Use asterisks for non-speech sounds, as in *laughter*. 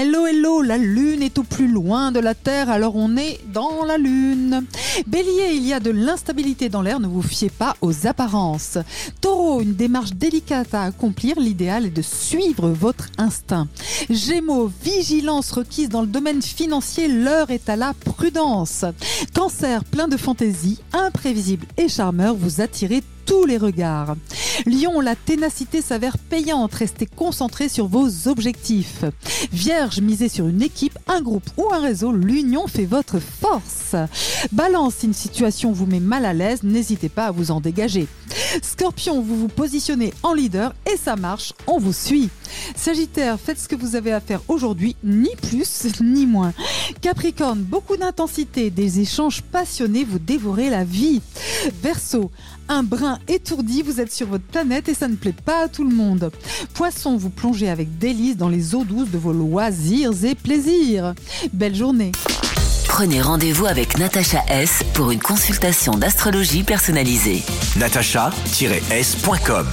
Hello, hello, la Lune est au plus loin de la Terre, alors on est dans la Lune. Bélier, il y a de l'instabilité dans l'air, ne vous fiez pas aux apparences. Taureau, une démarche délicate à accomplir, l'idéal est de suivre votre instinct. Gémeaux, vigilance requise dans le domaine financier, l'heure est à la prudence. Cancer, plein de fantaisie, imprévisible et charmeur, vous attirez tous les regards. Lion, la ténacité s'avère payante, restez concentré sur vos objectifs. Vierge, misez sur une équipe, un groupe ou un réseau, l'union fait votre force. Balance, si une situation vous met mal à l'aise, n'hésitez pas à vous en dégager. Scorpion, vous vous positionnez en leader et ça marche, on vous suit. Sagittaire, faites ce que vous avez à faire aujourd'hui, ni plus *laughs* ni moins. Capricorne, beaucoup d'intensité, des échanges passionnés, vous dévorez la vie. Verseau, un brin étourdi, vous êtes sur votre planète et ça ne plaît pas à tout le monde. Poisson, vous plongez avec délice dans les eaux douces de vos loisirs et plaisirs. Belle journée. Prenez rendez-vous avec Natacha S pour une consultation d'astrologie personnalisée. natacha-s.com